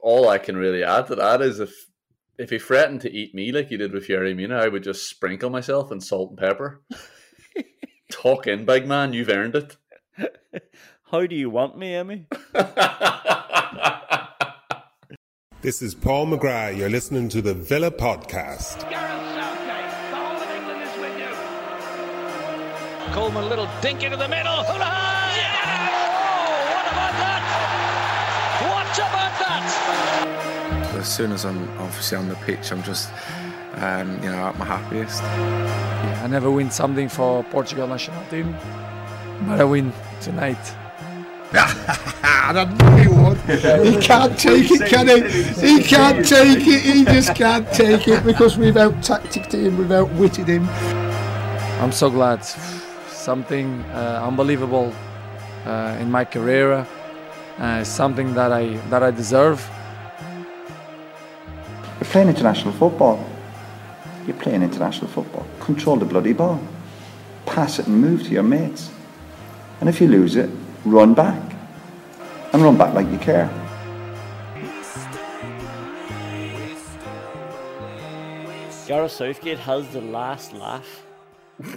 All I can really add to that is if if he threatened to eat me like he did with Yerry Mina, I would just sprinkle myself in salt and pepper. Talk in, big man, you've earned it. How do you want me, Emi? This is Paul McGrath. You're listening to the Villa Podcast. Coleman, little dink into the middle. Hulahan! As soon as I'm obviously on the pitch, I'm just, um, you know, at my happiest. Yeah, I never win something for Portugal national team, but I win tonight. I know he would. He can't take it, can he? He can't take it. He just can't take it because we've out tacticked him, we've outwitted him. I'm so glad. Something uh, unbelievable uh, in my career. Uh, something that I that I deserve. Playing international football. You're playing international football. Control the bloody ball. Pass it and move to your mates. And if you lose it, run back. And run back like you care. Gareth Southgate has the last laugh.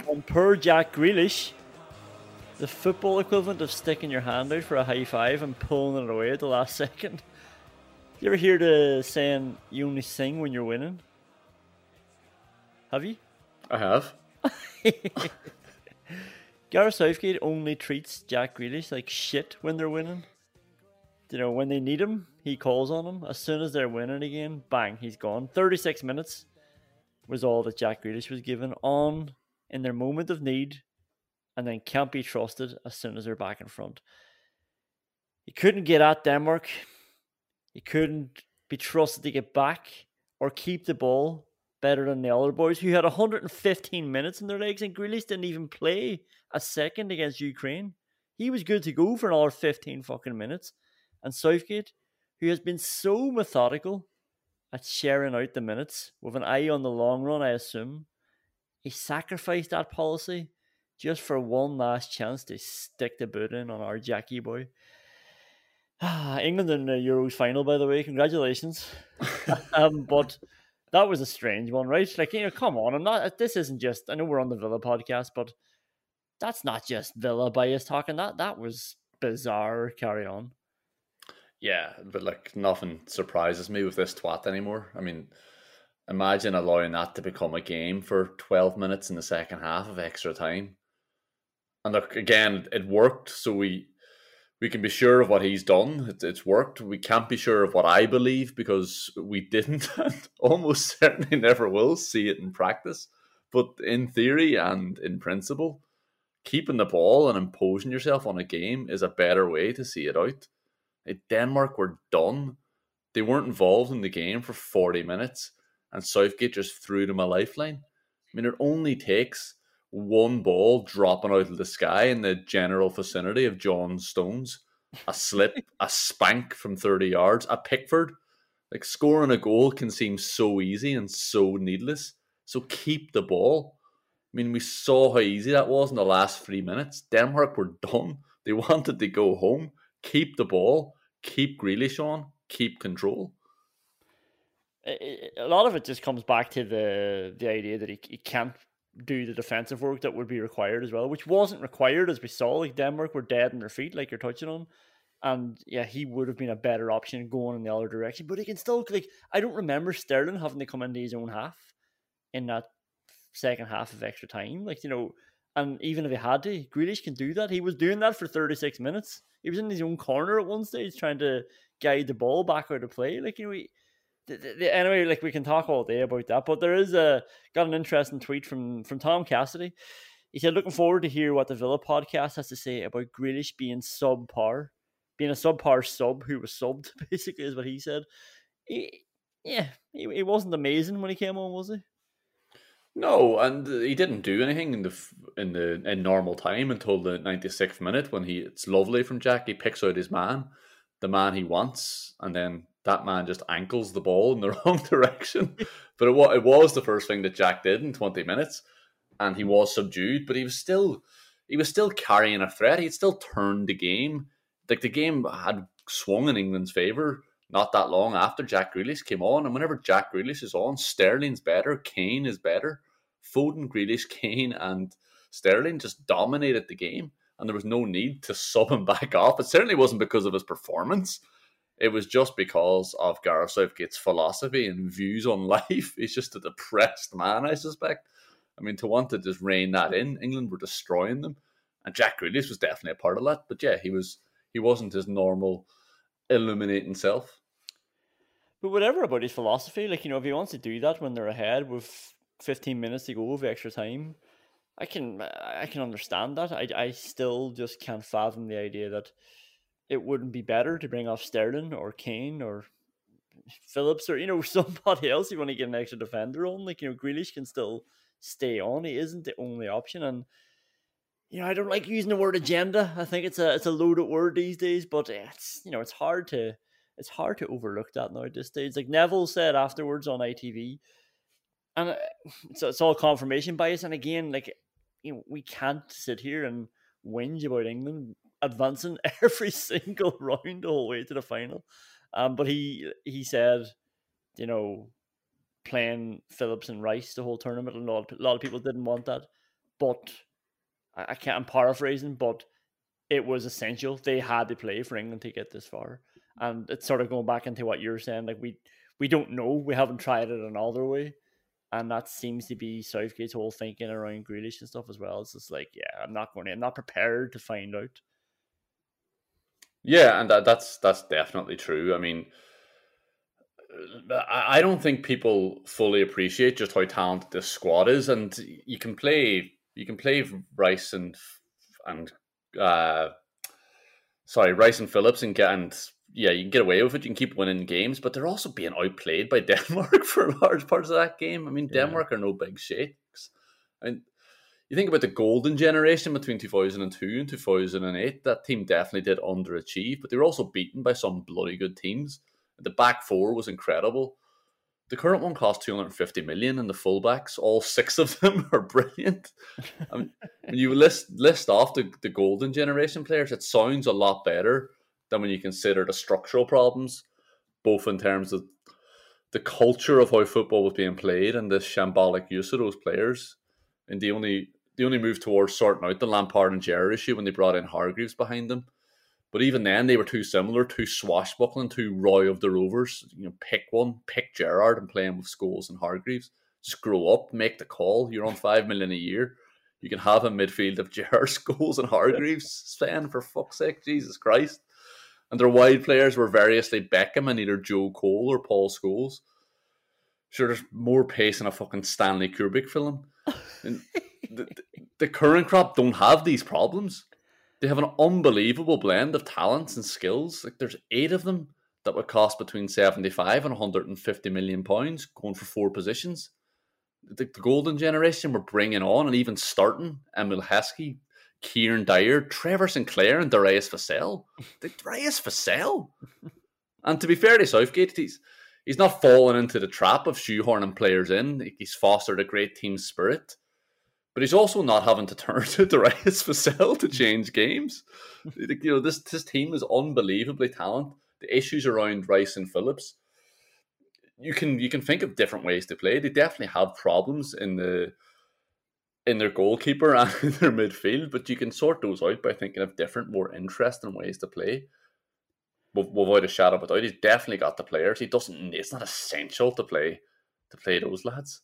On poor Jack Grealish, the football equivalent of sticking your hand out for a high five and pulling it away at the last second. You ever hear the saying you only sing when you're winning? Have you? I have. Gareth Southgate only treats Jack Grealish like shit when they're winning. You know, when they need him, he calls on him. As soon as they're winning again, bang, he's gone. 36 minutes was all that Jack Grealish was given on in their moment of need and then can't be trusted as soon as they're back in front. He couldn't get at Denmark. He couldn't be trusted to get back or keep the ball better than the other boys who had 115 minutes in their legs and Grealish didn't even play a second against Ukraine. He was good to go for another 15 fucking minutes. And Southgate, who has been so methodical at sharing out the minutes with an eye on the long run, I assume, he sacrificed that policy just for one last chance to stick the boot in on our Jackie boy. England in the Euros final, by the way, congratulations. um, but that was a strange one, right? Like, you know, come on, I'm not. This isn't just. I know we're on the Villa podcast, but that's not just Villa bias talking. That that was bizarre. Carry on. Yeah, but like nothing surprises me with this twat anymore. I mean, imagine allowing that to become a game for 12 minutes in the second half of extra time. And look, again, it worked, so we we can be sure of what he's done. It, it's worked. We can't be sure of what I believe because we didn't and almost certainly never will see it in practice. But in theory and in principle, keeping the ball and imposing yourself on a game is a better way to see it out. Denmark were done. They weren't involved in the game for 40 minutes, and Southgate just threw them a lifeline. I mean, it only takes one ball dropping out of the sky in the general vicinity of John Stones a slip, a spank from 30 yards, a Pickford. Like scoring a goal can seem so easy and so needless. So keep the ball. I mean, we saw how easy that was in the last three minutes. Denmark were done. They wanted to go home. Keep the ball. Keep Grealish on. Keep control. A lot of it just comes back to the the idea that he, he can't do the defensive work that would be required as well, which wasn't required as we saw. Like Denmark were dead in their feet, like you're touching on. And yeah, he would have been a better option going in the other direction. But he can still like I don't remember Sterling having to come into his own half in that second half of extra time. Like, you know, and even if he had to, Grealish can do that. He was doing that for 36 minutes. He was in his own corner at one stage trying to guide the ball back out of play. Like, you know, he, the, the, anyway, like we can talk all day about that, but there is a got an interesting tweet from from Tom Cassidy. He said, "Looking forward to hear what the Villa podcast has to say about Grealish being subpar, being a subpar sub who was subbed. Basically, is what he said. He, yeah, he, he wasn't amazing when he came on, was he? No, and he didn't do anything in the in the in normal time until the ninety sixth minute when he. It's lovely from Jack. He picks out his man, the man he wants, and then that man just ankles the ball in the wrong direction. but it, it was the first thing that Jack did in 20 minutes, and he was subdued, but he was still he was still carrying a threat. He'd still turned the game. Like the game had swung in England's favour not that long after Jack Grealish came on. And whenever Jack Grealish is on, Sterling's better, Kane is better. Foden, Grealish, Kane, and Sterling just dominated the game. And there was no need to sub him back off. It certainly wasn't because of his performance. It was just because of Gareth Southgate's philosophy and views on life. He's just a depressed man, I suspect. I mean, to want to just rein that in, England were destroying them, and Jack Grealish was definitely a part of that. But yeah, he was he wasn't his normal illuminating self. But whatever about his philosophy, like you know, if he wants to do that when they're ahead with fifteen minutes to go of extra time, I can I can understand that. I I still just can't fathom the idea that it wouldn't be better to bring off Sterling or Kane or Phillips or you know somebody else you want to get an extra defender on. Like you know, Grealish can still stay on. He isn't the only option, and you know I don't like using the word agenda. I think it's a it's a loaded word these days, but it's you know it's hard to it's hard to overlook that now at this stage. Like Neville said afterwards on ITV, and uh, it's, it's all confirmation bias. And again, like you know, we can't sit here and whinge about England advancing every single round all the way to the final. Um, but he he said, you know, playing Phillips and Rice the whole tournament, and a lot, a lot of people didn't want that. But I, I can't. I'm paraphrasing, but it was essential. They had to play for England to get this far, and it's sort of going back into what you're saying. Like we we don't know. We haven't tried it another way. And that seems to be Southgate's whole thinking around Grealish and stuff as well. It's just like, yeah, I'm not going to, I'm not prepared to find out. Yeah, and that, that's that's definitely true. I mean, I don't think people fully appreciate just how talented this squad is, and you can play you can play Rice and and uh, sorry Rice and Phillips and get and yeah you can get away with it. You can keep winning games, but they're also being outplayed by Denmark for large parts of that game. I mean, yeah. Denmark are no big shakes. and you think about the golden generation between 2002 and 2008, that team definitely did underachieve, but they were also beaten by some bloody good teams. The back four was incredible. The current one cost 250 million, and the fullbacks, all six of them, are brilliant. I mean, when you list list off the, the golden generation players, it sounds a lot better than when you consider the structural problems, both in terms of the culture of how football was being played and the shambolic use of those players. And the only they only moved towards sorting out the Lampard and Gerrard issue when they brought in Hargreaves behind them. But even then, they were too similar, too swashbuckling, too Roy of the Rovers. You know, pick one, pick Gerrard and play him with Scholes and Hargreaves. Just grow up, make the call. You're on five million a year. You can have a midfield of Gerrard, Scholes, and Hargreaves. Sven, for fuck's sake, Jesus Christ! And their wide players were variously Beckham and either Joe Cole or Paul Scholes. Sure, there's more pace in a fucking Stanley Kubrick film. And the, the current crop don't have these problems. They have an unbelievable blend of talents and skills. Like there's eight of them that would cost between 75 and 150 million pounds going for four positions. The, the golden generation were bringing on and even starting Emile Heskey, Kieran Dyer, Trevor Sinclair, and Darius Vassell. Darius Vassell. and to be fair to Southgate, he's he's not fallen into the trap of shoehorning players in. He's fostered a great team spirit. But he's also not having to turn to Darius Vassell to change games. you know, this this team is unbelievably talented. The issues around Rice and Phillips, you can you can think of different ways to play. They definitely have problems in the in their goalkeeper and in their midfield, but you can sort those out by thinking of different, more interesting ways to play. Without a shadow of a doubt, he's definitely got the players. He doesn't. It's not essential to play to play those lads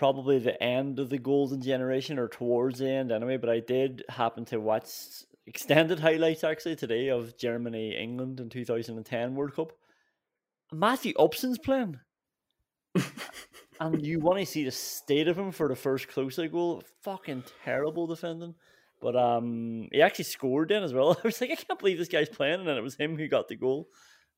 probably the end of the golden generation or towards the end anyway. But I did happen to watch extended highlights actually today of Germany England in 2010 World Cup. Matthew Upson's playing. and you want to see the state of him for the first Klose goal. Fucking terrible defending. But um, he actually scored then as well. I was like, I can't believe this guy's playing, and then it was him who got the goal.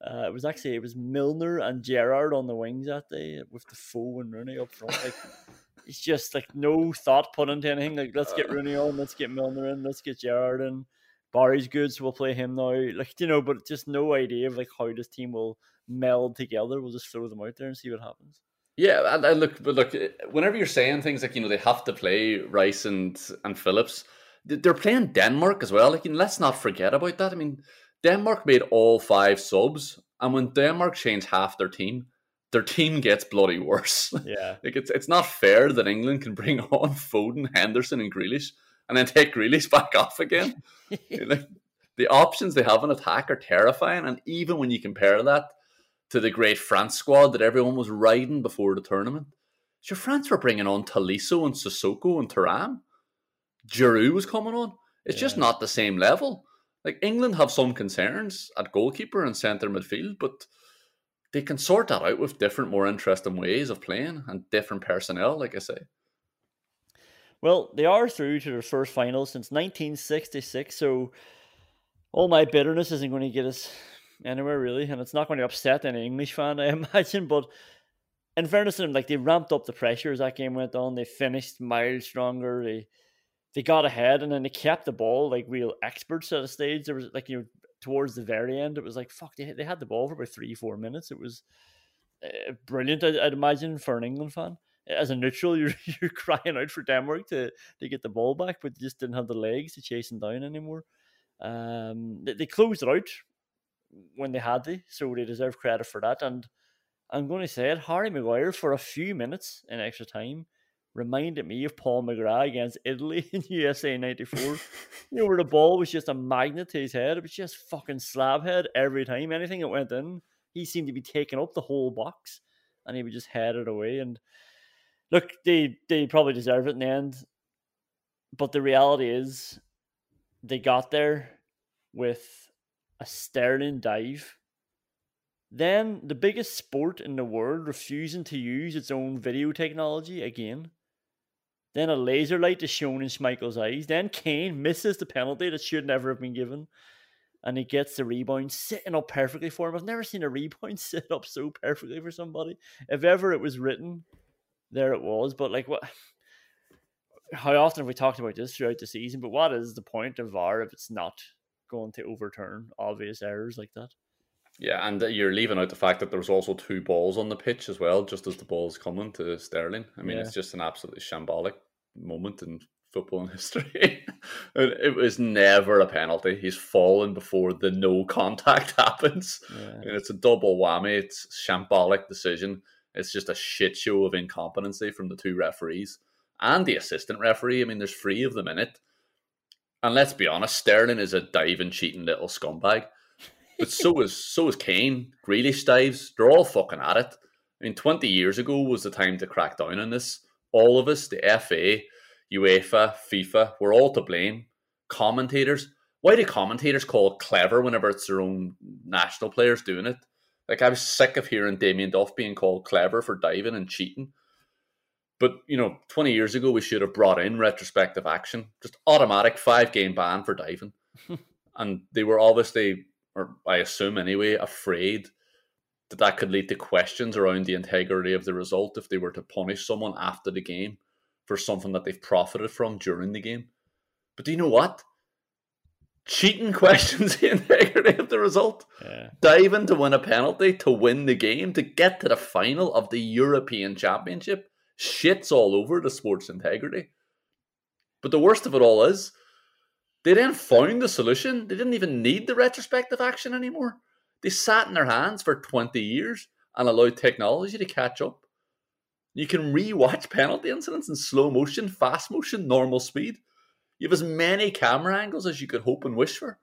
Uh, it was actually it was Milner and Gerrard on the wings that day with the Defoe and Rooney up front. Like it's just like no thought put into anything. Like let's get uh. Rooney on, let's get Milner in, let's get Gerrard in. Barry's good, so we'll play him now. Like you know, but just no idea of like how this team will meld together. We'll just throw them out there and see what happens. Yeah, and, and look, but look, whenever you're saying things like you know they have to play Rice and and Phillips, they're playing Denmark as well. Like, you know, let's not forget about that. I mean, Denmark made all five subs, and when Denmark changed half their team, their team gets bloody worse. Yeah, like it's it's not fair that England can bring on Foden, Henderson, and Grealish, and then take Grealish back off again. like, the options they have in attack are terrifying, and even when you compare that to the great France squad that everyone was riding before the tournament, so France were bringing on Tolisso and Sissoko and Thuram. Giroud was coming on. It's yeah. just not the same level. Like England have some concerns at goalkeeper and centre midfield, but they can sort that out with different, more interesting ways of playing and different personnel, like I say. Well, they are through to their first final since 1966, so all my bitterness isn't going to get us anywhere really, and it's not going to upset any English fan, I imagine. But in fairness to them, like they ramped up the pressure as that game went on. They finished miles stronger. They they got ahead and then they kept the ball like real experts at a stage. There was like you know towards the very end, it was like fuck. They they had the ball for about three four minutes. It was uh, brilliant. I'd, I'd, imagine for an England fan. As a neutral, you're you're crying out for Denmark to to get the ball back, but they just didn't have the legs to chase them down anymore. Um, they, they closed it out when they had the, so they deserve credit for that. And I'm going to say it, Harry Maguire for a few minutes in extra time reminded me of Paul McGrath against Italy in USA 94. you know, where the ball was just a magnet to his head. It was just fucking slab head every time. Anything that went in, he seemed to be taking up the whole box and he would just head it away. And look, they, they probably deserve it in the end. But the reality is, they got there with a sterling dive. Then the biggest sport in the world refusing to use its own video technology again. Then a laser light is shown in Schmeichel's eyes. Then Kane misses the penalty that should never have been given. And he gets the rebound sitting up perfectly for him. I've never seen a rebound sit up so perfectly for somebody. If ever it was written, there it was. But like what how often have we talked about this throughout the season? But what is the point of VAR if it's not going to overturn obvious errors like that? Yeah, and you're leaving out the fact that there was also two balls on the pitch as well, just as the ball's coming to Sterling. I mean, yeah. it's just an absolutely shambolic moment in football history. it was never a penalty. He's fallen before the no contact happens. Yeah. And it's a double whammy. It's shambolic decision. It's just a shit show of incompetency from the two referees and the assistant referee. I mean, there's three of them in it. And let's be honest, Sterling is a diving, cheating little scumbag. But so is so is Kane, Grealish dives. They're all fucking at it. I mean, 20 years ago was the time to crack down on this. All of us, the FA, UEFA, FIFA, we're all to blame. Commentators. Why do commentators call it clever whenever it's their own national players doing it? Like I was sick of hearing Damien Duff being called clever for diving and cheating. But you know, 20 years ago we should have brought in retrospective action. Just automatic five game ban for diving. and they were obviously or I assume anyway, afraid that that could lead to questions around the integrity of the result if they were to punish someone after the game for something that they've profited from during the game. But do you know what? Cheating questions the integrity of the result. Yeah. Diving to win a penalty to win the game to get to the final of the European Championship shits all over the sport's integrity. But the worst of it all is they then found the solution. They didn't even need the retrospective action anymore. They sat in their hands for 20 years and allowed technology to catch up. You can re-watch penalty incidents in slow motion, fast motion, normal speed. You have as many camera angles as you could hope and wish for.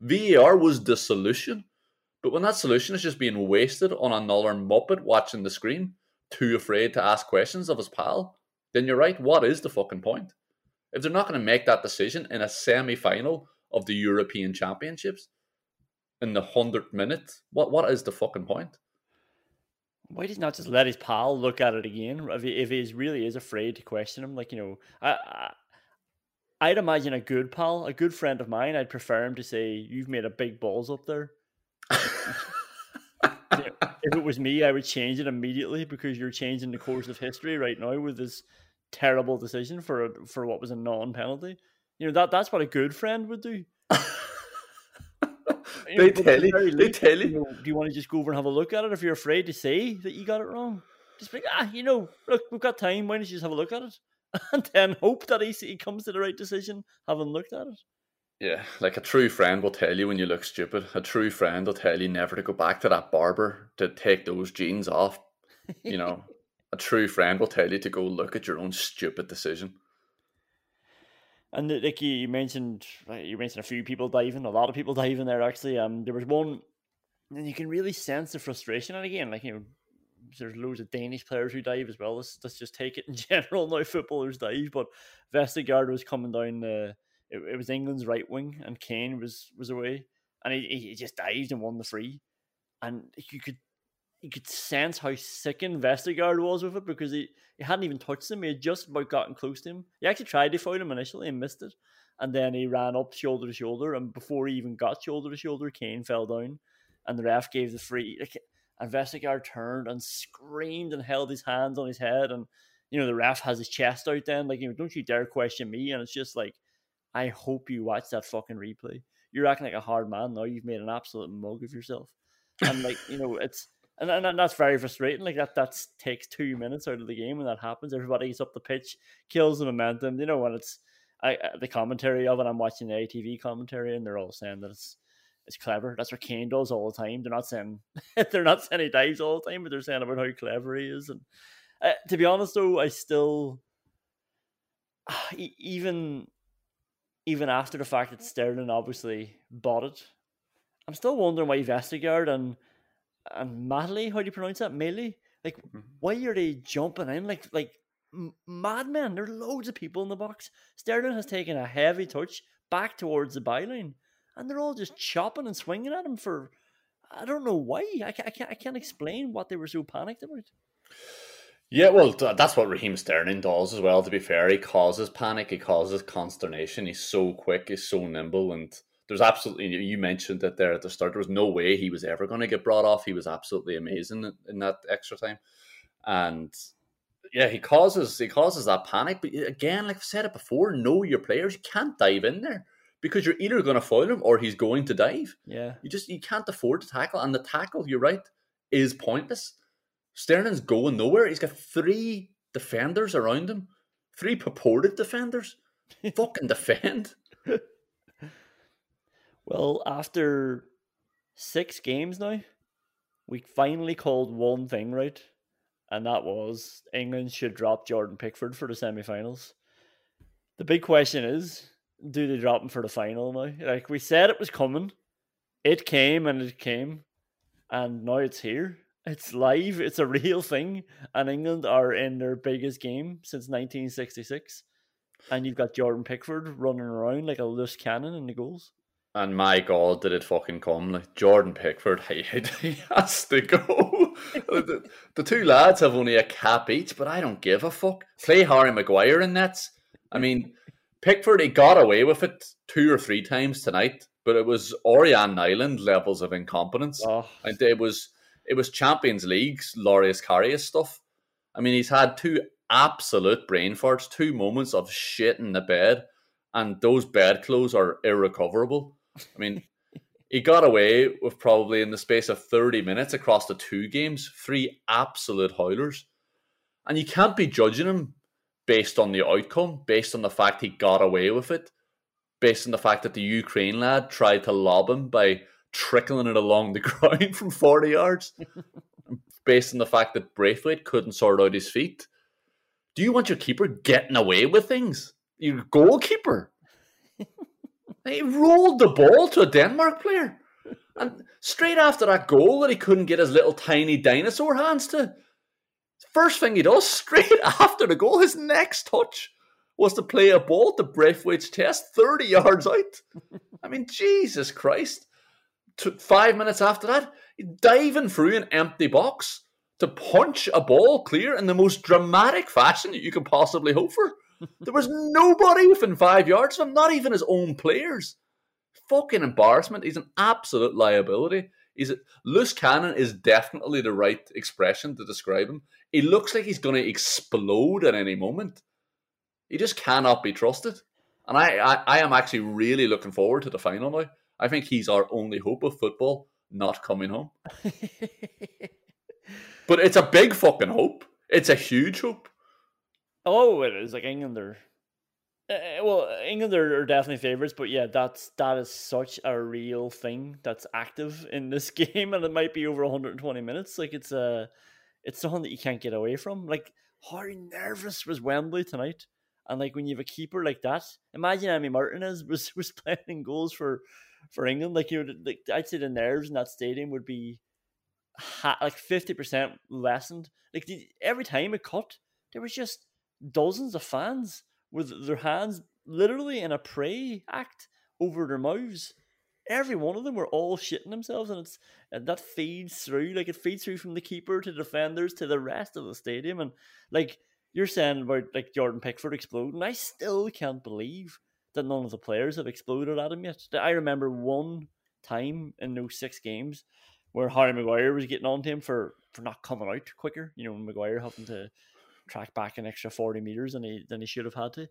VAR was the solution. But when that solution is just being wasted on another muppet watching the screen, too afraid to ask questions of his pal, then you're right, what is the fucking point? If they're not going to make that decision in a semi final of the European Championships in the 100th minute, what, what is the fucking point? Why does he not just let his pal look at it again? If he, if he really is afraid to question him, like you know, I, I I'd imagine a good pal, a good friend of mine, I'd prefer him to say, "You've made a big balls up there." if it was me, I would change it immediately because you're changing the course of history right now with this terrible decision for a, for what was a non-penalty. You know that that's what a good friend would do. You know, They tell you- they tell you. know, do you want to just go over and have a look at it if you're afraid to say that you got it wrong? Just be like, ah, you know, look, we've got time. Why don't you just have a look at it? And then hope that he comes to the right decision having looked at it. Yeah, like a true friend will tell you when you look stupid. A true friend will tell you never to go back to that barber to take those jeans off. You know, a true friend will tell you to go look at your own stupid decision. And uh, like you, you mentioned, you mentioned a few people diving, a lot of people diving there actually. Um, there was one, and you can really sense the frustration. And again, like you know, there's loads of Danish players who dive as well. Let's, let's just take it in general. Now footballers dive, but Vestergaard was coming down the. It, it was England's right wing, and Kane was was away, and he he just dived and won the free, and you could you could sense how sick Vestergaard was with it because he, he hadn't even touched him. He had just about gotten close to him. He actually tried to foul him initially and missed it. And then he ran up shoulder to shoulder. And before he even got shoulder to shoulder, Kane fell down. And the ref gave the free. Like, and Vestergaard turned and screamed and held his hands on his head. And, you know, the ref has his chest out then. Like, you know, don't you dare question me. And it's just like, I hope you watch that fucking replay. You're acting like a hard man now. You've made an absolute mug of yourself. And, like, you know, it's. And, and, that's very frustrating. Like that, that takes two minutes out of the game when that happens. Everybody gets up the pitch, kills the momentum. You know when it's I, the commentary of it. I'm watching the ITV commentary, and they're all saying that it's it's clever. That's what Kane does all the time. They're not saying they're not saying he dives all the time, but they're saying about how clever he is. And uh, to be honest, though, I still even even after the fact that Sterling obviously bought it, I'm still wondering why Vestergaard and and Madley, how do you pronounce that? Melee? Like, mm-hmm. why are they jumping in like like m- madmen? There are loads of people in the box. Sterling has taken a heavy touch back towards the byline, and they're all just chopping and swinging at him for. I don't know why. I can't, I can't, I can't explain what they were so panicked about. Yeah, well, that's what Raheem Sterling does as well. To be fair, he causes panic, he causes consternation. He's so quick, he's so nimble, and there's absolutely. You mentioned that there at the start. There was no way he was ever going to get brought off. He was absolutely amazing in- that extra time, and yeah, he causes he causes that panic. But again, like I've said it before, know your players. You can't dive in there because you're either going to foul him or he's going to dive. Yeah. You just you can't afford to tackle, and the tackle, you're right, is pointless. Sterling's going nowhere. He's got three defenders around him, three purported defenders. Fucking defend. Well, after six games now, we finally called one thing right, and that was England should drop Jordan Pickford for the semi-finals. The big question is, do they drop him for the final now? Like we said, it was coming. It came and it came, and now it's here. It's live. It's a real thing, and England are in their biggest game since 1966. And you've got Jordan Pickford running around like a loose cannon in the goals. And my God, did it fucking come? Like Jordan Pickford, he, he has to go. the, the two lads have only a cap each, but I don't give a fuck. Play Harry Maguire in nets. I mean, Pickford, he got away with it two or three times tonight, but it was Oriane Island levels of incompetence. Oh. And it was it was Champions League's Loris Karius stuff. I mean, he's had two absolute brain farts, two moments of shit in the bed, and those bedclothes are irrecoverable. I mean, he got away with probably in the space of 30 minutes across the two games, three absolute howlers. And you can't be judging him based on the outcome, based on the fact he got away with it, based on the fact that the Ukraine lad tried to lob him by trickling it along the ground from 40 yards, based on the fact that Braithwaite couldn't sort out his feet. Do you want your keeper getting away with things? Your goalkeeper. He rolled the ball to a Denmark player. And straight after that goal that he couldn't get his little tiny dinosaur hands to, first thing he does, straight after the goal, his next touch was to play a ball to Braithwaite's chest 30 yards out. I mean, Jesus Christ. Took five minutes after that, diving through an empty box to punch a ball clear in the most dramatic fashion that you could possibly hope for. There was nobody within five yards of him, not even his own players. Fucking embarrassment. He's an absolute liability. He's a, loose cannon is definitely the right expression to describe him. He looks like he's going to explode at any moment. He just cannot be trusted. And I, I, I am actually really looking forward to the final now. I think he's our only hope of football not coming home. but it's a big fucking hope. It's a huge hope. Oh, it is like England are. Uh, well, England are, are definitely favourites, but yeah, that's that is such a real thing that's active in this game, and it might be over 120 minutes. Like it's a, uh, it's something that you can't get away from. Like how nervous was Wembley tonight, and like when you have a keeper like that, imagine Emi Martinez was was playing goals for for England. Like you would, like I'd say the nerves in that stadium would be ha- like 50 percent lessened. Like the, every time it cut, there was just dozens of fans with their hands literally in a pray act over their mouths. Every one of them were all shitting themselves, and it's and that feeds through like it feeds through from the keeper to defenders to the rest of the stadium, and like you're saying about like Jordan Pickford exploding, I still can't believe that none of the players have exploded at him yet. I remember one time in those six games where Harry Maguire was getting on to him for for not coming out quicker. You know, when Maguire having to track back an extra 40 meters than he than he should have had to.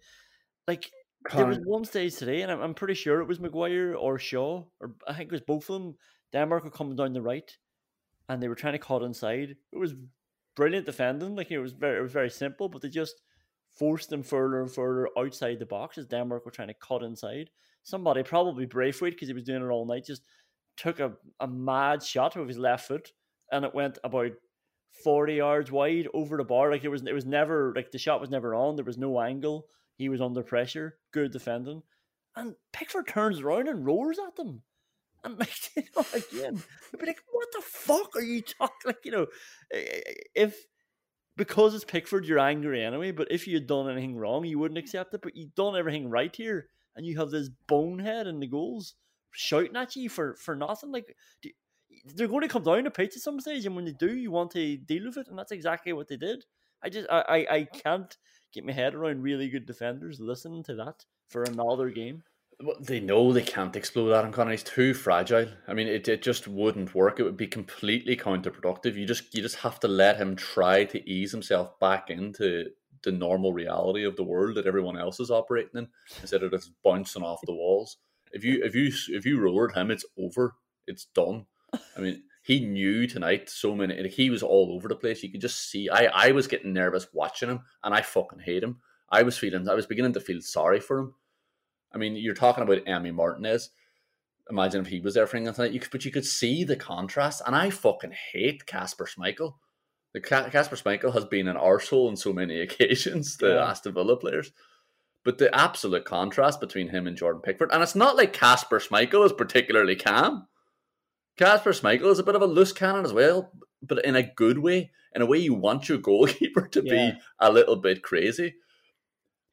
Like there was one stage today, and I'm, I'm pretty sure it was Maguire or Shaw, or I think it was both of them. Denmark were coming down the right, and they were trying to cut inside. It was brilliant defending. Like it was very, it was very simple, but they just forced them further and further outside the box as Denmark were trying to cut inside. Somebody, probably Braithwaite, because he was doing it all night, just took a, a mad shot with his left foot, and it went about 40 yards wide over the bar. Like it was, it was never like the shot was never on. There was no angle. He was under pressure. Good defending, and Pickford turns around and roars at them. And like you know, again, I'd be like, "What the fuck are you talking?" Like you know, if because it's Pickford, you're angry anyway. But if you had done anything wrong, you wouldn't accept it. But you've done everything right here, and you have this bonehead in the goals shouting at you for for nothing. Like they're going to come down to pitch at some stage, and when they do, you want to deal with it, and that's exactly what they did. I just I, I, I can't get my head around really good defenders listening to that for another game. Well, they know they can't explode Adam Connor. He's too fragile. I mean, it, it just wouldn't work. It would be completely counterproductive. You just you just have to let him try to ease himself back into the normal reality of the world that everyone else is operating in, instead of just bouncing off the walls. If you if you if you roared him, it's over. It's done. I mean, he knew tonight so many. He was all over the place. You could just see. I I was getting nervous watching him, and I fucking hate him. I was feeling. I was beginning to feel sorry for him. I mean, you're talking about Emi Martinez. Imagine if he was there for England tonight. You could, but you could see the contrast, and I fucking hate Kasper Schmeichel. The Kasper Schmeichel has been an arsehole on so many occasions. The yeah. Aston Villa players. But the absolute contrast between him and Jordan Pickford, and it's not like Kasper Schmeichel is particularly calm. Kasper Schmeichel is a bit of a loose cannon as well, but in a good way, in a way you want your goalkeeper to yeah. be a little bit crazy.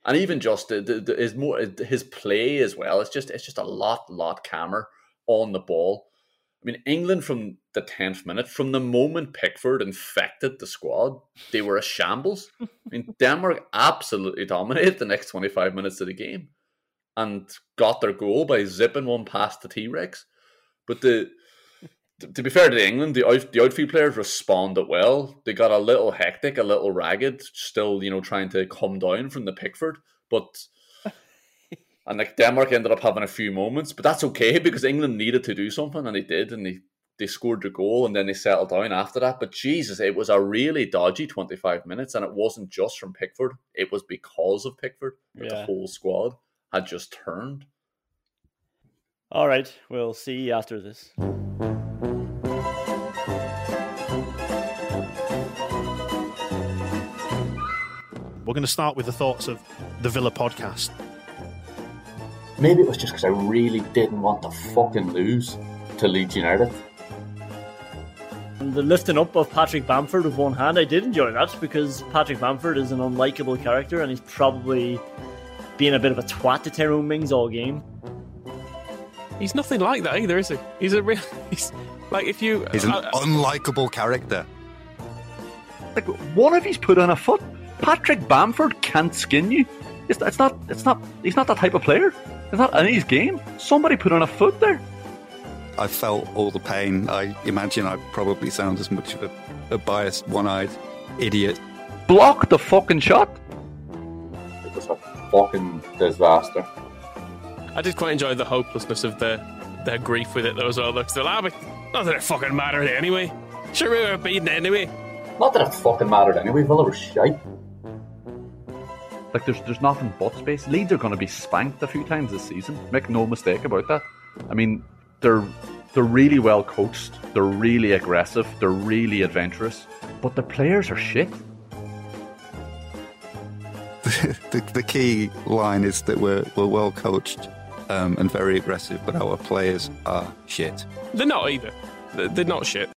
And even just the, the, the, his more his play as well. It's just it's just a lot lot calmer on the ball. I mean, England from the tenth minute, from the moment Pickford infected the squad, they were a shambles. I mean, Denmark absolutely dominated the next twenty five minutes of the game, and got their goal by zipping one past the T Rex. But the to be fair to England, the out, the outfield players responded well. They got a little hectic, a little ragged, still you know trying to come down from the Pickford, but And like Denmark ended up having a few moments, but that's okay because England needed to do something, and they did, and they they scored the goal, and then they settled down after that. But Jesus, it was a really dodgy twenty five minutes, and it wasn't just from Pickford; it was because of Pickford that Yeah. the whole squad had just turned. All right, we'll see after this. We're going to start with the thoughts of the Villa podcast. Maybe it was just because I really didn't want to fucking lose to Leeds United. And the lifting up of Patrick Bamford with one hand, I did enjoy that because Patrick Bamford is an unlikable character and he's probably being a bit of a twat to Tyrone Mings all game. He's nothing like that either, is he? He's a real. He's like if you. He's an uh, unlikable character. Like one of he's put on a foot. Patrick Bamford can't skin you. It's, it's not. It's not. He's not that type of player. It's not in his game. Somebody put on a foot there. I felt all the pain. I imagine I probably sound as much of a, a biased, one-eyed idiot. Block the fucking shot. It was a fucking disaster. I did quite enjoy the hopelessness of the their grief with it though as well. Look, still, ah, but not that it fucking mattered anyway. Sure, we were beaten anyway. Not that it fucking mattered anyway. Villa were shite. Like there's there's nothing but space. Leeds are going to be spanked a few times this season. Make no mistake about that. I mean, they're they're really well coached. They're really aggressive. They're really adventurous. But the players are shit. the, the key line is that we're, we're well coached um, and very aggressive, but our players are shit. They're not either. They're, they're not shit.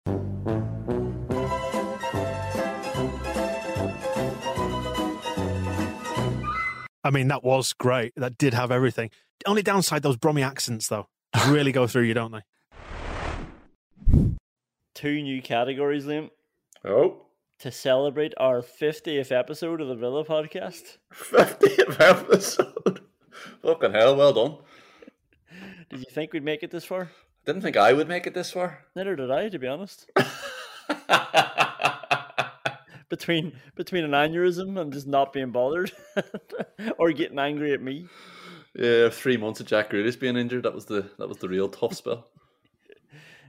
I mean, that was great. That did have everything. Only downside, those Brummy accents, though, really go through you, don't they? Two new categories, Liam. Oh. To celebrate our 50th episode of the Villa podcast. 50th episode. Fucking hell, well done. Did you think we'd make it this far? Didn't think I would make it this far. Neither did I, to be honest. between between an aneurysm and just not being bothered, or getting angry at me. Yeah, three months of Jack Grealish being injured. That was the that was the real tough spell.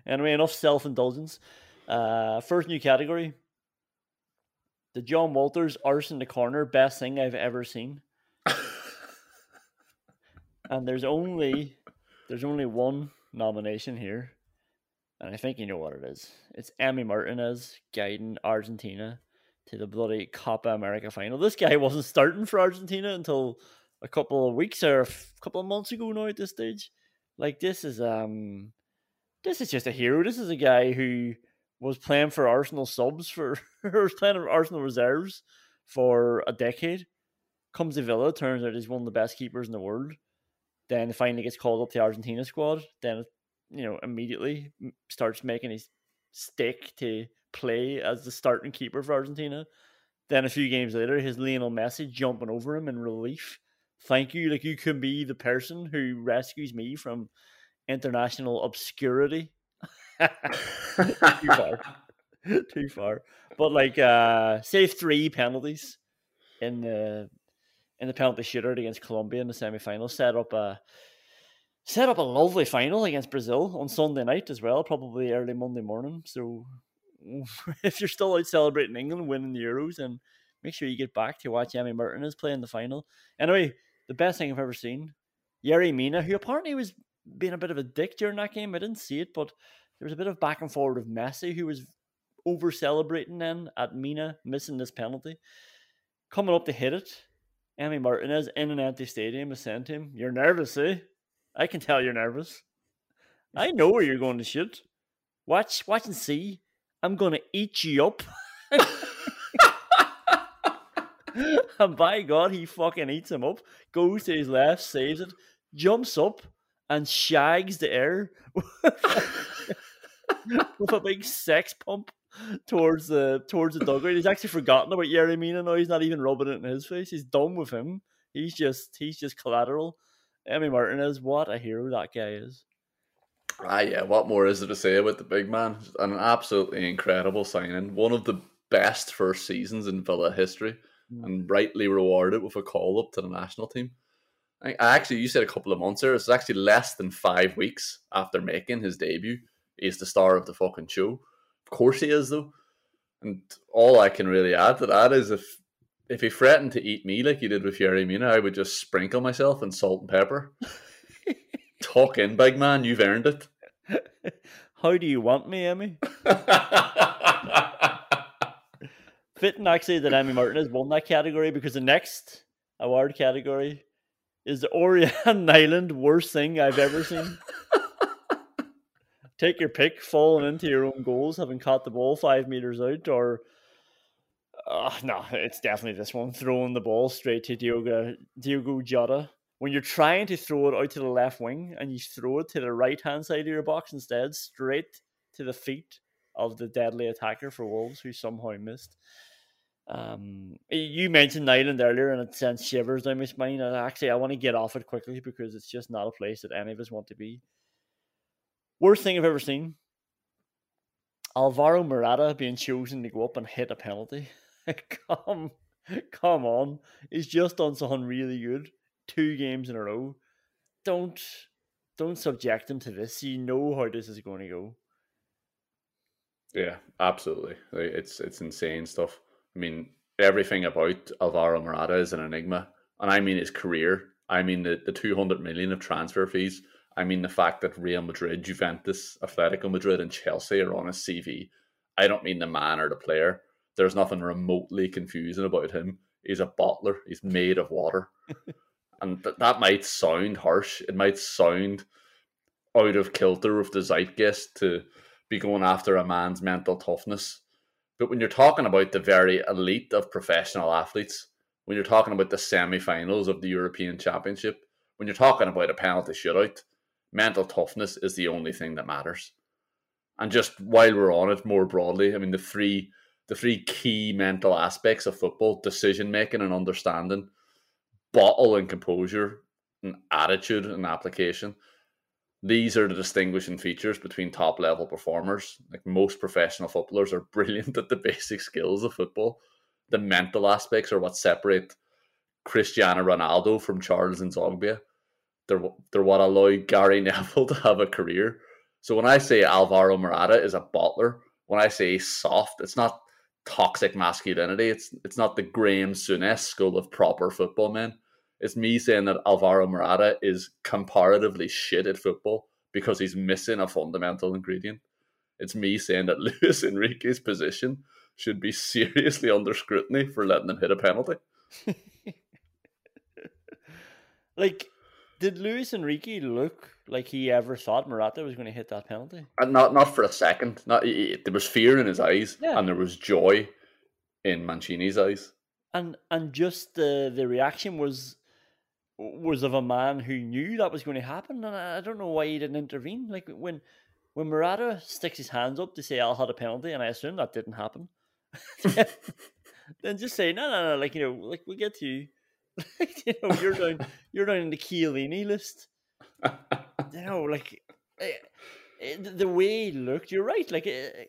Anyway, enough self indulgence. Uh, first new category: the Jon Walters arse in the corner. Best thing I've ever seen. and there's only there's only one nomination here, and I think you know what it is. It's Emi Martinez guiding Argentina to the bloody Copa America final. This guy wasn't starting for Argentina until a couple of weeks or a couple of months ago now at this stage. Like this is um this is just a hero. This is a guy who was playing for Arsenal subs for or was playing for Arsenal reserves for a decade. Comes to Villa, turns out he's one of the best keepers in the world. Then finally gets called up to Argentina squad. Then you know immediately starts making his stick to play as the starting keeper for Argentina. Then a few games later, his Lionel Messi jumping over him in relief. Thank you. Like you can be the person who rescues me from international obscurity. Too far. Too far. But like uh save three penalties in the in the penalty shootout against Colombia in the semi final. Set up a set up a lovely final against Brazil on Sunday night as well, probably early Monday morning. So if you're still out celebrating England winning the Euros, and make sure you get back to watch Emi Martinez play in the final. Anyway, the best thing I've ever seen, Yerry Mina, who apparently was being a bit of a dick during that game. I didn't see it, but there was a bit of back and forward of Messi, who was over celebrating then at Mina missing this penalty. Coming up to hit it, Emi Martinez in an empty stadium saying to him, You're nervous, eh? I can tell you're nervous. I know where you're going to shoot. Watch, watch and see. I'm going to eat you up. and by God, he fucking eats him up. Goes to his left, saves it, jumps up, and shags the air with a big sex pump towards the towards the dugout. He's actually forgotten about Yerry Mina now. He's not even rubbing it in his face. He's done with him. He's just he's just collateral. Emi Martinez, what a hero that guy is. Ah, yeah. What more is there to say about the big man? An absolutely incredible signing. One of the best first seasons in Villa history, and rightly rewarded with a call up to the national team. I, I actually, you said a couple of months there. It's actually less than five weeks after making his debut. He's the star of the fucking show. Of course he is, though. And all I can really add to that is if if he threatened to eat me like he did with Yerry Mina, I would just sprinkle myself in salt and pepper. Talk in, big man. You've earned it. How do you want me, Emi? Fitting actually that Emi Martinez won that category because the next award category is the Orion Island worst thing I've ever seen. Take your pick, falling into your own goals, having caught the ball five meters out, or uh, no, it's definitely this one, throwing the ball straight to Diogo Diogo Jota. When you're trying to throw it out to the left wing and you throw it to the right hand side of your box instead, straight to the feet of the deadly attacker for Wolves, who somehow missed. Um, you mentioned Ireland earlier, and it sends shivers down my spine. And actually, I want to get off it quickly because it's just not a place that any of us want to be. Worst thing I've ever seen: Alvaro Morata being chosen to go up and hit a penalty. come, come on! He's just done something really good. Two games in a row. Don't, don't subject him to this. You know how this is going to go. Yeah, absolutely. It's it's insane stuff. I mean, everything about Alvaro Morata is an enigma, and I mean his career. I mean the, the 200 million of transfer fees. I mean the fact that Real Madrid, Juventus, Atletico Madrid, and Chelsea are on his CV. I don't mean the man or the player. There's nothing remotely confusing about him. He's a bottler. He's made of water, and th- that might sound harsh. It might sound out of kilter with the zeitgeist to be going after a man's mental toughness but when you're talking about the very elite of professional athletes, when you're talking about the semi-finals of the European Championship, when you're talking about a penalty shootout, mental toughness is the only thing that matters. And just while we're on it more broadly, I mean the three the three key mental aspects of football, decision making and understanding, bottle and composure, and attitude and application these are the distinguishing features between top level performers. Like most professional footballers are brilliant at the basic skills of football. The mental aspects are what separate Cristiano Ronaldo from Charles Nzogbia. They're they're what allow Gary Neville to have a career. So when I say Alvaro Morata is a bottler, when I say soft, it's not toxic masculinity. It's it's not the Graham Souness school of proper football men. It's me saying that Alvaro Morata is comparatively shit at football because he's missing a fundamental ingredient. It's me saying that Luis Enrique's position should be seriously under scrutiny for letting him hit a penalty. like, did Luis Enrique look like he ever thought Morata was going to hit that penalty? And not not for a second. Not he, there was fear in his eyes, yeah. and there was joy in Mancini's eyes. And and just the the reaction was was of a man who knew that was going to happen, and I don't know why he didn't intervene. Like when when Morata sticks his hands up to say I'll had a penalty, and I assume that didn't happen, then just say no, no, no. Like you know, like we get to you. you know, you're down, you're down in the Chiellini list. you know, like eh, eh, the way he looked. You're right. Like eh,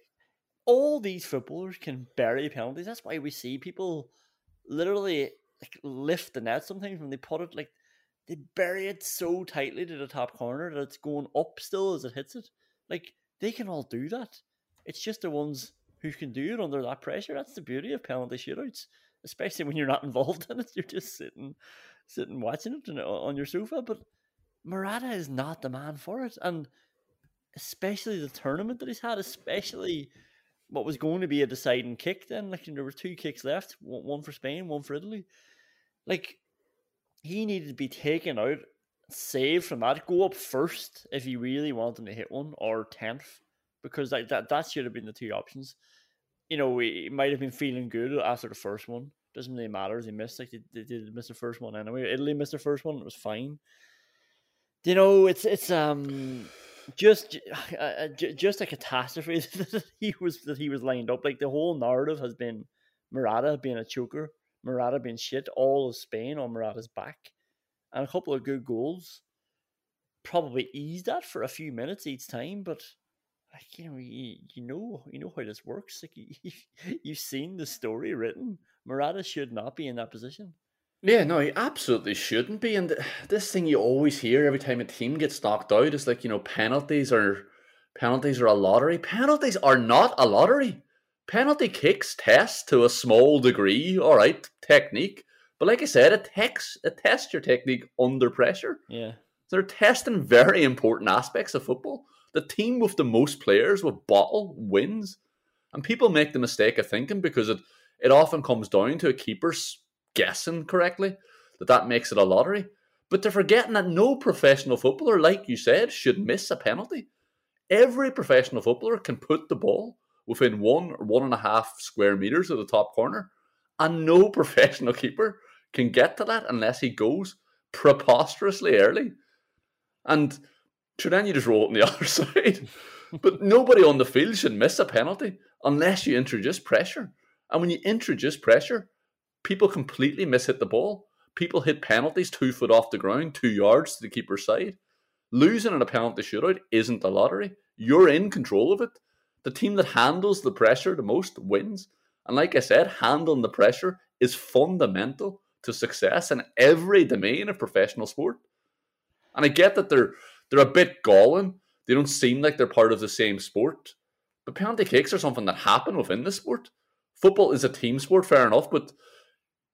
all these footballers can bury penalties. That's why we see people literally like lift the net sometimes when they put it like they bury it so tightly to the top corner that it's going up still as it hits it. Like they can all do that. It's just the ones who can do it under that pressure. That's the beauty of penalty shootouts, especially when you're not involved in it. You're just sitting, sitting watching it on your sofa. But Morata is not the man for it, and especially the tournament that he's had, especially what was going to be a deciding kick. Then, like there were two kicks left, one for Spain, one for Italy. Like he needed to be taken out, saved from that, go up first if he really wanted to hit one, or tenth, because like that that should have been the two options. You know, he might have been feeling good after the first one. Doesn't really matter. They missed like they, they did miss the first one anyway. Italy missed the first one. It was fine. You know, it's it's um just uh, uh just a catastrophe that he was that he was lined up. Like the whole narrative has been Morata being a choker Morata being shit, all of Spain on Morata's back, and a couple of good goals probably eased that for a few minutes each time. But like you know, you, know, you know how this works. Like you, you've seen the story written. Morata should not be in that position. Yeah, no, he absolutely shouldn't be. And this thing you always hear every time a team gets knocked out is like, you know, penalties are penalties are a lottery. Penalties are not a lottery. Penalty kicks test to a small degree, all right, technique. But like I said, it tests it tests your technique under pressure. Yeah. They're testing very important aspects of football. The team with the most players with bottle wins. And people make the mistake of thinking because it, it often comes down to a keeper's guessing correctly that that makes it a lottery. But they're forgetting that no professional footballer, like you said, should miss a penalty. Every professional footballer can put the ball within one or one and a half square meters of the top corner, and no professional keeper can get to that unless he goes preposterously early. And sure, then you just roll it on the other side. but nobody on the field should miss a penalty unless you introduce pressure. And when you introduce pressure, people completely miss hit the ball. People hit penalties two foot off the ground, two yards to the keeper's side. Losing in a penalty shootout isn't a lottery. You're in control of it. The team that handles the pressure the most wins. And like I said, handling the pressure is fundamental to success in every domain of professional sport. And I get that they're they're a bit galling. They don't seem like they're part of the same sport. But penalty kicks are something that happen within the sport. Football is a team sport, fair enough, but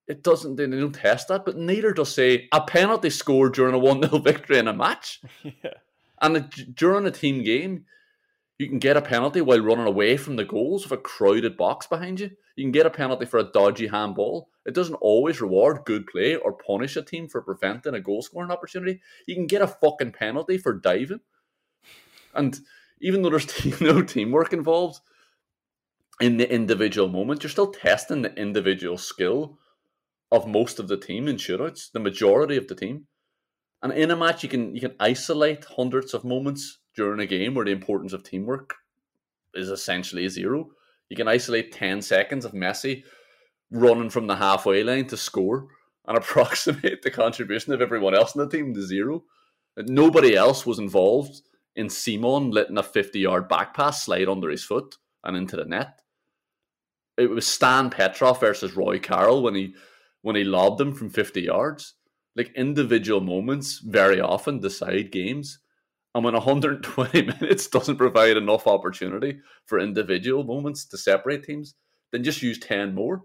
it doesn't they don't test that, but neither does say a penalty scored during a 1 0 victory in a match. yeah. And during a team game, you can get a penalty while running away from the goals with a crowded box behind you. You can get a penalty for a dodgy handball. It doesn't always reward good play or punish a team for preventing a goal scoring opportunity. You can get a fucking penalty for diving. And even though there's team, no teamwork involved in the individual moment, you're still testing the individual skill of most of the team in shootouts, the majority of the team. And in a match, you can you can isolate hundreds of moments during a game where the importance of teamwork is essentially zero. You can isolate 10 seconds of Messi running from the halfway line to score and approximate the contribution of everyone else in the team to zero. Nobody else was involved in Simon letting a 50 yard back pass slide under his foot and into the net. It was Stan Petrov versus Roy Carroll when he when he lobbed him from 50 yards. Like individual moments very often decide games. And when 120 minutes doesn't provide enough opportunity for individual moments to separate teams, then just use 10 more.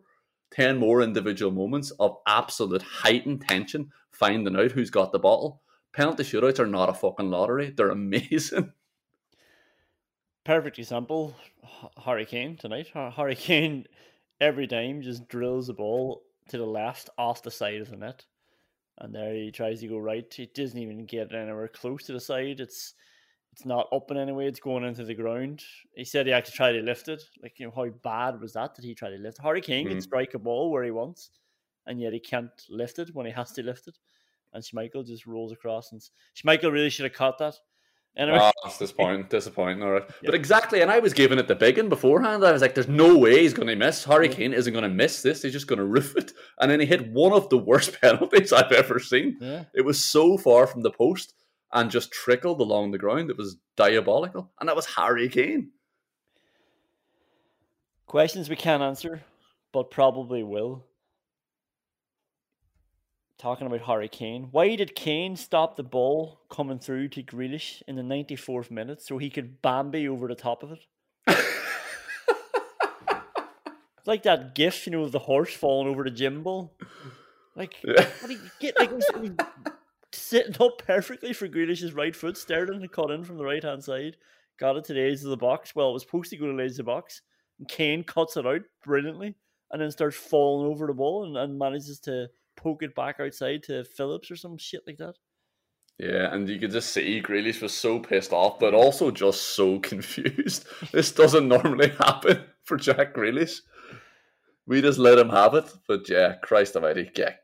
10 more individual moments of absolute heightened tension, finding out who's got the bottle. Penalty shootouts are not a fucking lottery. They're amazing. Perfect example Harry Kane tonight. Harry Kane every time just drills the ball to the left off the side of the net and there he tries to go right. It doesn't even get anywhere close to the side. It's it's not up in any way. It's going into the ground. He said he actually tried to lift it. Like you know, how bad was that? That he tried to lift? Harry Kane mm. can strike a ball where he wants, and yet he can't lift it when he has to lift it. And Schmeichel just rolls across, and Schmeichel really should have caught that. Anyway. Ah, oh, that's disappointing. disappointing. All right. But exactly, and I was giving it the big one beforehand. I was like, there's no way he's going to miss. Harry Kane isn't going to miss this. He's just going to roof it. And then he hit one of the worst penalties I've ever seen. Yeah. It was so far from the post and just trickled along the ground. It was diabolical. And that was Harry Kane. Questions we can't answer, but probably will talking about Harry Kane. Why did Kane stop the ball coming through to Grealish in the 94th minute so he could Bambi over the top of it? like that gif, you know, of the horse falling over the gym ball. Like, yeah. what do you get? Like, sitting up perfectly for Grealish's right foot, Sterling had cut in from the right hand side, got it to the edge of the box. Well, it was supposed to go to the edge of the box. And Kane cuts it out brilliantly and then starts falling over the ball and, and manages to poke it back outside to Phillips or some shit like that. Yeah, and you could just see Grealish was so pissed off, but also just so confused. this doesn't normally happen for Jack Grealish. We just let him have it, but yeah, Christ almighty, yeah,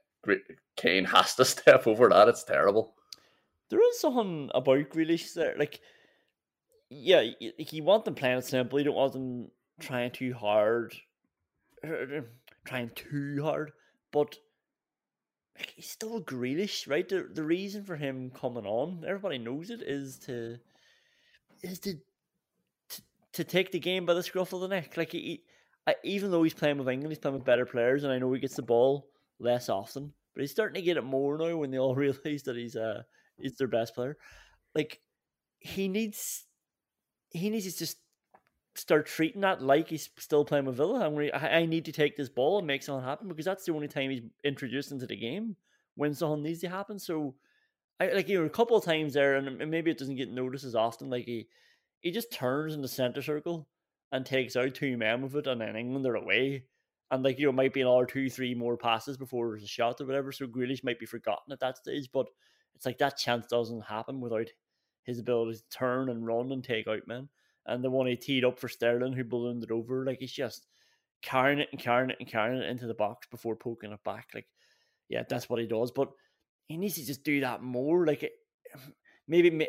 Kane has to step over that. It's terrible. There is something about Grealish there, like, yeah, like you want them playing it simple. You don't want them trying too hard, er, er, trying too hard, but he's still Grealish, right? The the reason for him coming on, everybody knows it, is to is to to, to take the game by the scruff of the neck. Like he, I, even though he's playing with England, he's playing with better players, and I know he gets the ball less often. but he's starting to get it more now when they all realize that he's uh he's their best player. Like he needs he needs to just start treating that like he's still playing with Villa. I'm I, I need to take this ball and make something happen because that's the only time he's introduced into the game when something needs to happen. So, I like you know a couple of times there, and maybe it doesn't get noticed as often. Like he he just turns in the center circle and takes out two men with it, and then England are away. And like you know, might be another two, three more passes before there's a shot or whatever. So Grealish might be forgotten at that stage, but it's like that chance doesn't happen without his ability to turn and run and take out men. And the one he teed up for Sterling, who ballooned it over, like he's just carrying it and carrying it and carrying it into the box before poking it back. Like, yeah, that's what he does. But he needs to just do that more. Like, maybe,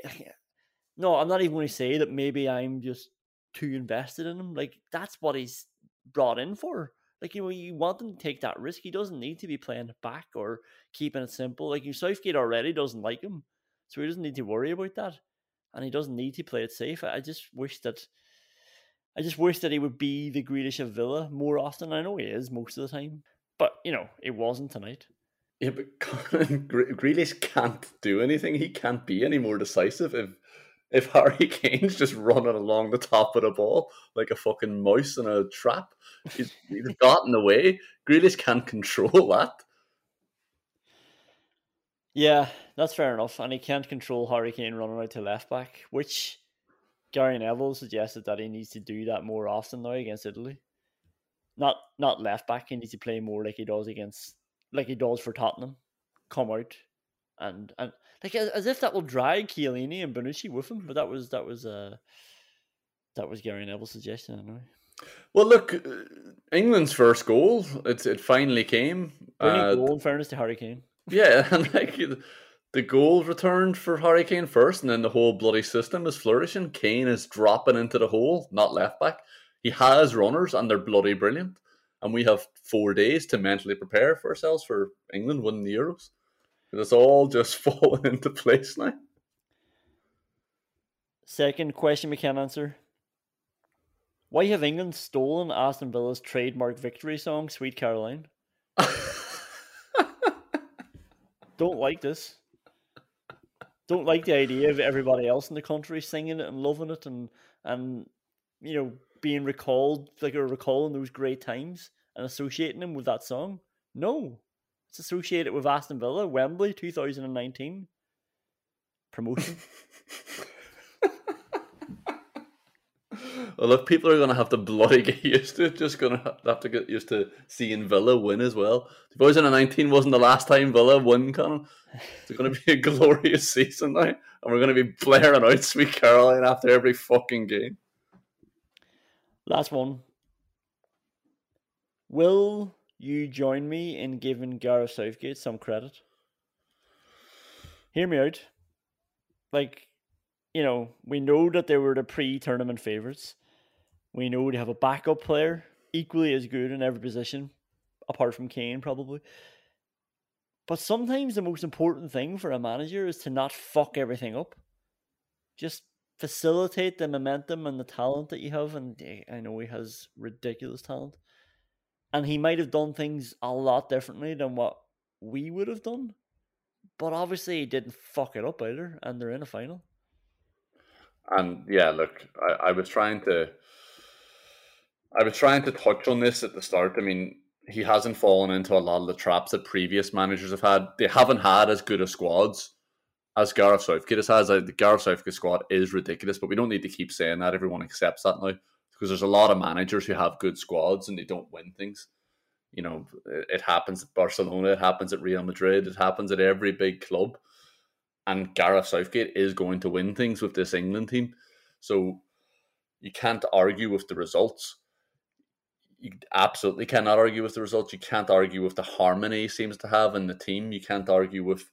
no, I'm not even going to say that maybe I'm just too invested in him. Like, that's what he's brought in for. Like, you know, you want him to take that risk. He doesn't need to be playing it back or keeping it simple. Like, you Southgate already doesn't like him. So he doesn't need to worry about that and he doesn't need to play it safe. I just wish that I just wish that he would be the Grealish of Villa more often. I know he is most of the time, but you know it wasn't tonight. Yeah, but Grealish can't do anything. He can't be any more decisive if if Harry Kane's just running along the top of the ball like a fucking mouse in a trap. He's, he's got in the way. Grealish can't control that. Yeah, that's fair enough. And he can't control Harry Kane running out to left back, which Gary Neville suggested that he needs to do that more often now against Italy. Not not left back. He needs to play more like he does against like he does for Tottenham. Come out and and like as, as if that will drag Chiellini and Bonucci with him. But that was that was uh that was Gary Neville's suggestion anyway. Well, look, England's first goal. It's it finally came. uh, goal, in fairness to Harry Kane. Yeah, and like the goal returned for Harry Kane first, and then the whole bloody system is flourishing. Kane is dropping into the hole, not left back. He has runners, and they're bloody brilliant. And we have four days to mentally prepare for ourselves for England winning the Euros. And It's all just falling into place now. Second question we can answer. Why have England stolen Aston Villa's trademark victory song, Sweet Caroline? Don't like this. Don't like the idea of everybody else in the country singing it and loving it and and you know being recalled like or recalling those great times and associating them with that song. No, it's associated with Aston Villa, Wembley, two thousand and nineteen promotion. Well, look, people are going to have to bloody get used to it. Just going to have to get used to seeing Villa win as well. 2019 wasn't the last time Villa won, Conor. It's going to be a glorious season now, and we're going to be blaring out Sweet Caroline after every fucking game. Last one. Will you join me in giving Gareth Southgate some credit? Hear me out. Like, you know, we know that they were the pre tournament favourites. We know they have a backup player equally as good in every position, apart from Kane, probably. But sometimes the most important thing for a manager is to not fuck everything up. Just facilitate the momentum and the talent that you have. And eh, I know he has ridiculous talent. And he might have done things a lot differently than what we would have done. But obviously, he didn't fuck it up either. And they're in a final. And yeah, look, I, I was trying to I was trying to touch on this at the start. I mean, he hasn't fallen into a lot of the traps that previous managers have had. They haven't had as good a squads as Gareth Southgate has. Uh, the Gareth Southgate squad is ridiculous, but we don't need to keep saying that. Everyone accepts that now because there's a lot of managers who have good squads and they don't win things. You know, it happens at Barcelona, it happens at Real Madrid, it happens at every big club. And Gareth Southgate is going to win things with this England team. So you can't argue with the results you absolutely cannot argue with the results. You can't argue with the harmony he seems to have in the team. You can't argue with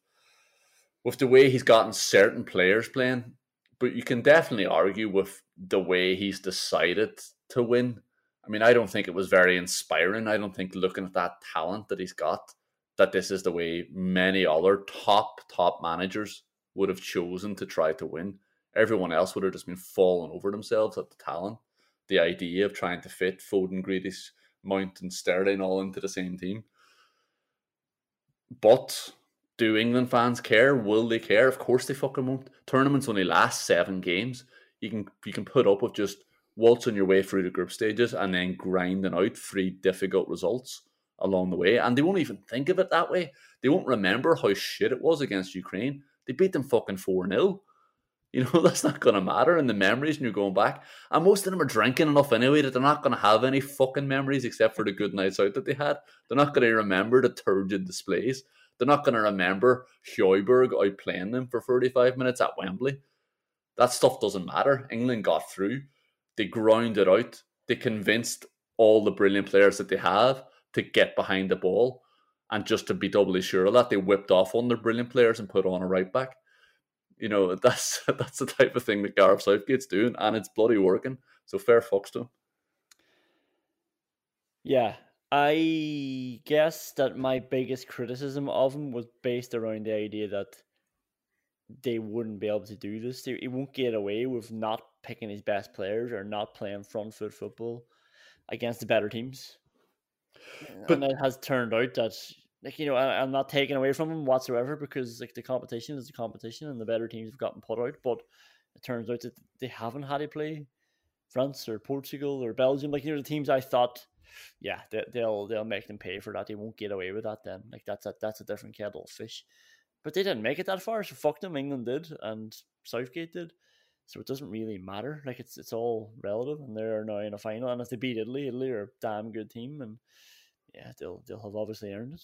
with the way he's gotten certain players playing. But you can definitely argue with the way he's decided to win. I mean, I don't think it was very inspiring. I don't think looking at that talent that he's got, that this is the way many other top, top managers would have chosen to try to win. Everyone else would have just been falling over themselves at the talent the idea of trying to fit Foden, Grealish, Mount, and Sterling all into the same team. But do England fans care? Will they care? Of course they fucking won't. Tournaments only last seven games. You can you can put up with just waltzing your way through the group stages and then grinding out three difficult results along the way. And they won't even think of it that way. They won't remember how shit it was against Ukraine. They beat them fucking 4 0. You know, that's not going to matter in the memories and you're going back. And most of them are drinking enough anyway that they're not going to have any fucking memories except for the good nights out that they had. They're not going to remember the turgid displays. They're not going to remember Højbjerg outplaying them for 35 minutes at Wembley. That stuff doesn't matter. England got through. They ground it out. They convinced all the brilliant players that they have to get behind the ball. And just to be doubly sure of that, they whipped off on their brilliant players and put on a right back. You know, that's that's the type of thing that Gareth Southgate's doing, and it's bloody working. So fair fucks to him. Yeah, I guess that my biggest criticism of him was based around the idea that they wouldn't be able to do this. He won't get away with not picking his best players or not playing front foot football against the better teams. But, it has turned out that like you know I, am not taking away from them whatsoever because like the competition is the competition and the better teams have gotten put out. But it turns out that they haven't had to play France or Portugal or Belgium. Like you know the teams I thought yeah, they, will they'll make them pay for that. They won't get away with that. Then, like that's a that's a different kettle of fish. But they didn't make it that far, so fuck them. England did, and Southgate did. So it doesn't really matter. Like it's it's all relative, and they're now in a final. And if they beat Italy, Italy are a damn good team, and yeah, they'll they'll have obviously earned it.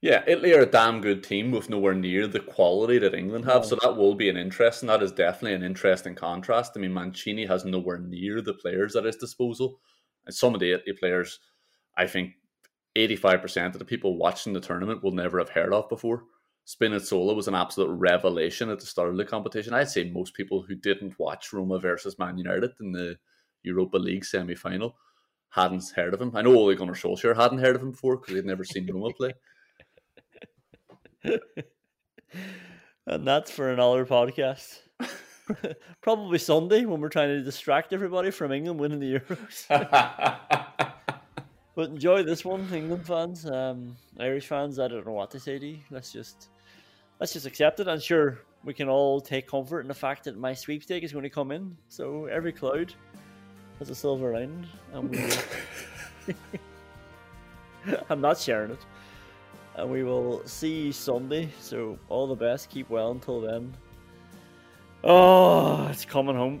Yeah, Italy are a damn good team with nowhere near the quality that England have. So that will be an interesting. That is definitely an interesting contrast. I mean, Mancini has nowhere near the players at his disposal and some of the Italy players, I think 85% of the people watching the tournament will never have heard of before. Spinazzola was an absolute revelation at the start of the competition. I'd say most people who didn't watch Roma versus Man United in the Europa League semi final hadn't heard of him. I know Ole Gunnar Solskjaer hadn't heard of him before because they'd never seen Roma play. and that's for another podcast. Probably Sunday when we're trying to distract everybody from England winning the Euros. but enjoy this one, England fans, um, Irish fans. I don't know what to say to you. Let's just let's just accept it. I'm sure we can all take comfort in the fact that my sweepstake is going to come in. So every cloud has a silver lining, and we. I'm not sharing it. And we will see you Sunday. So all the best. Keep well until then. Oh, it's coming home.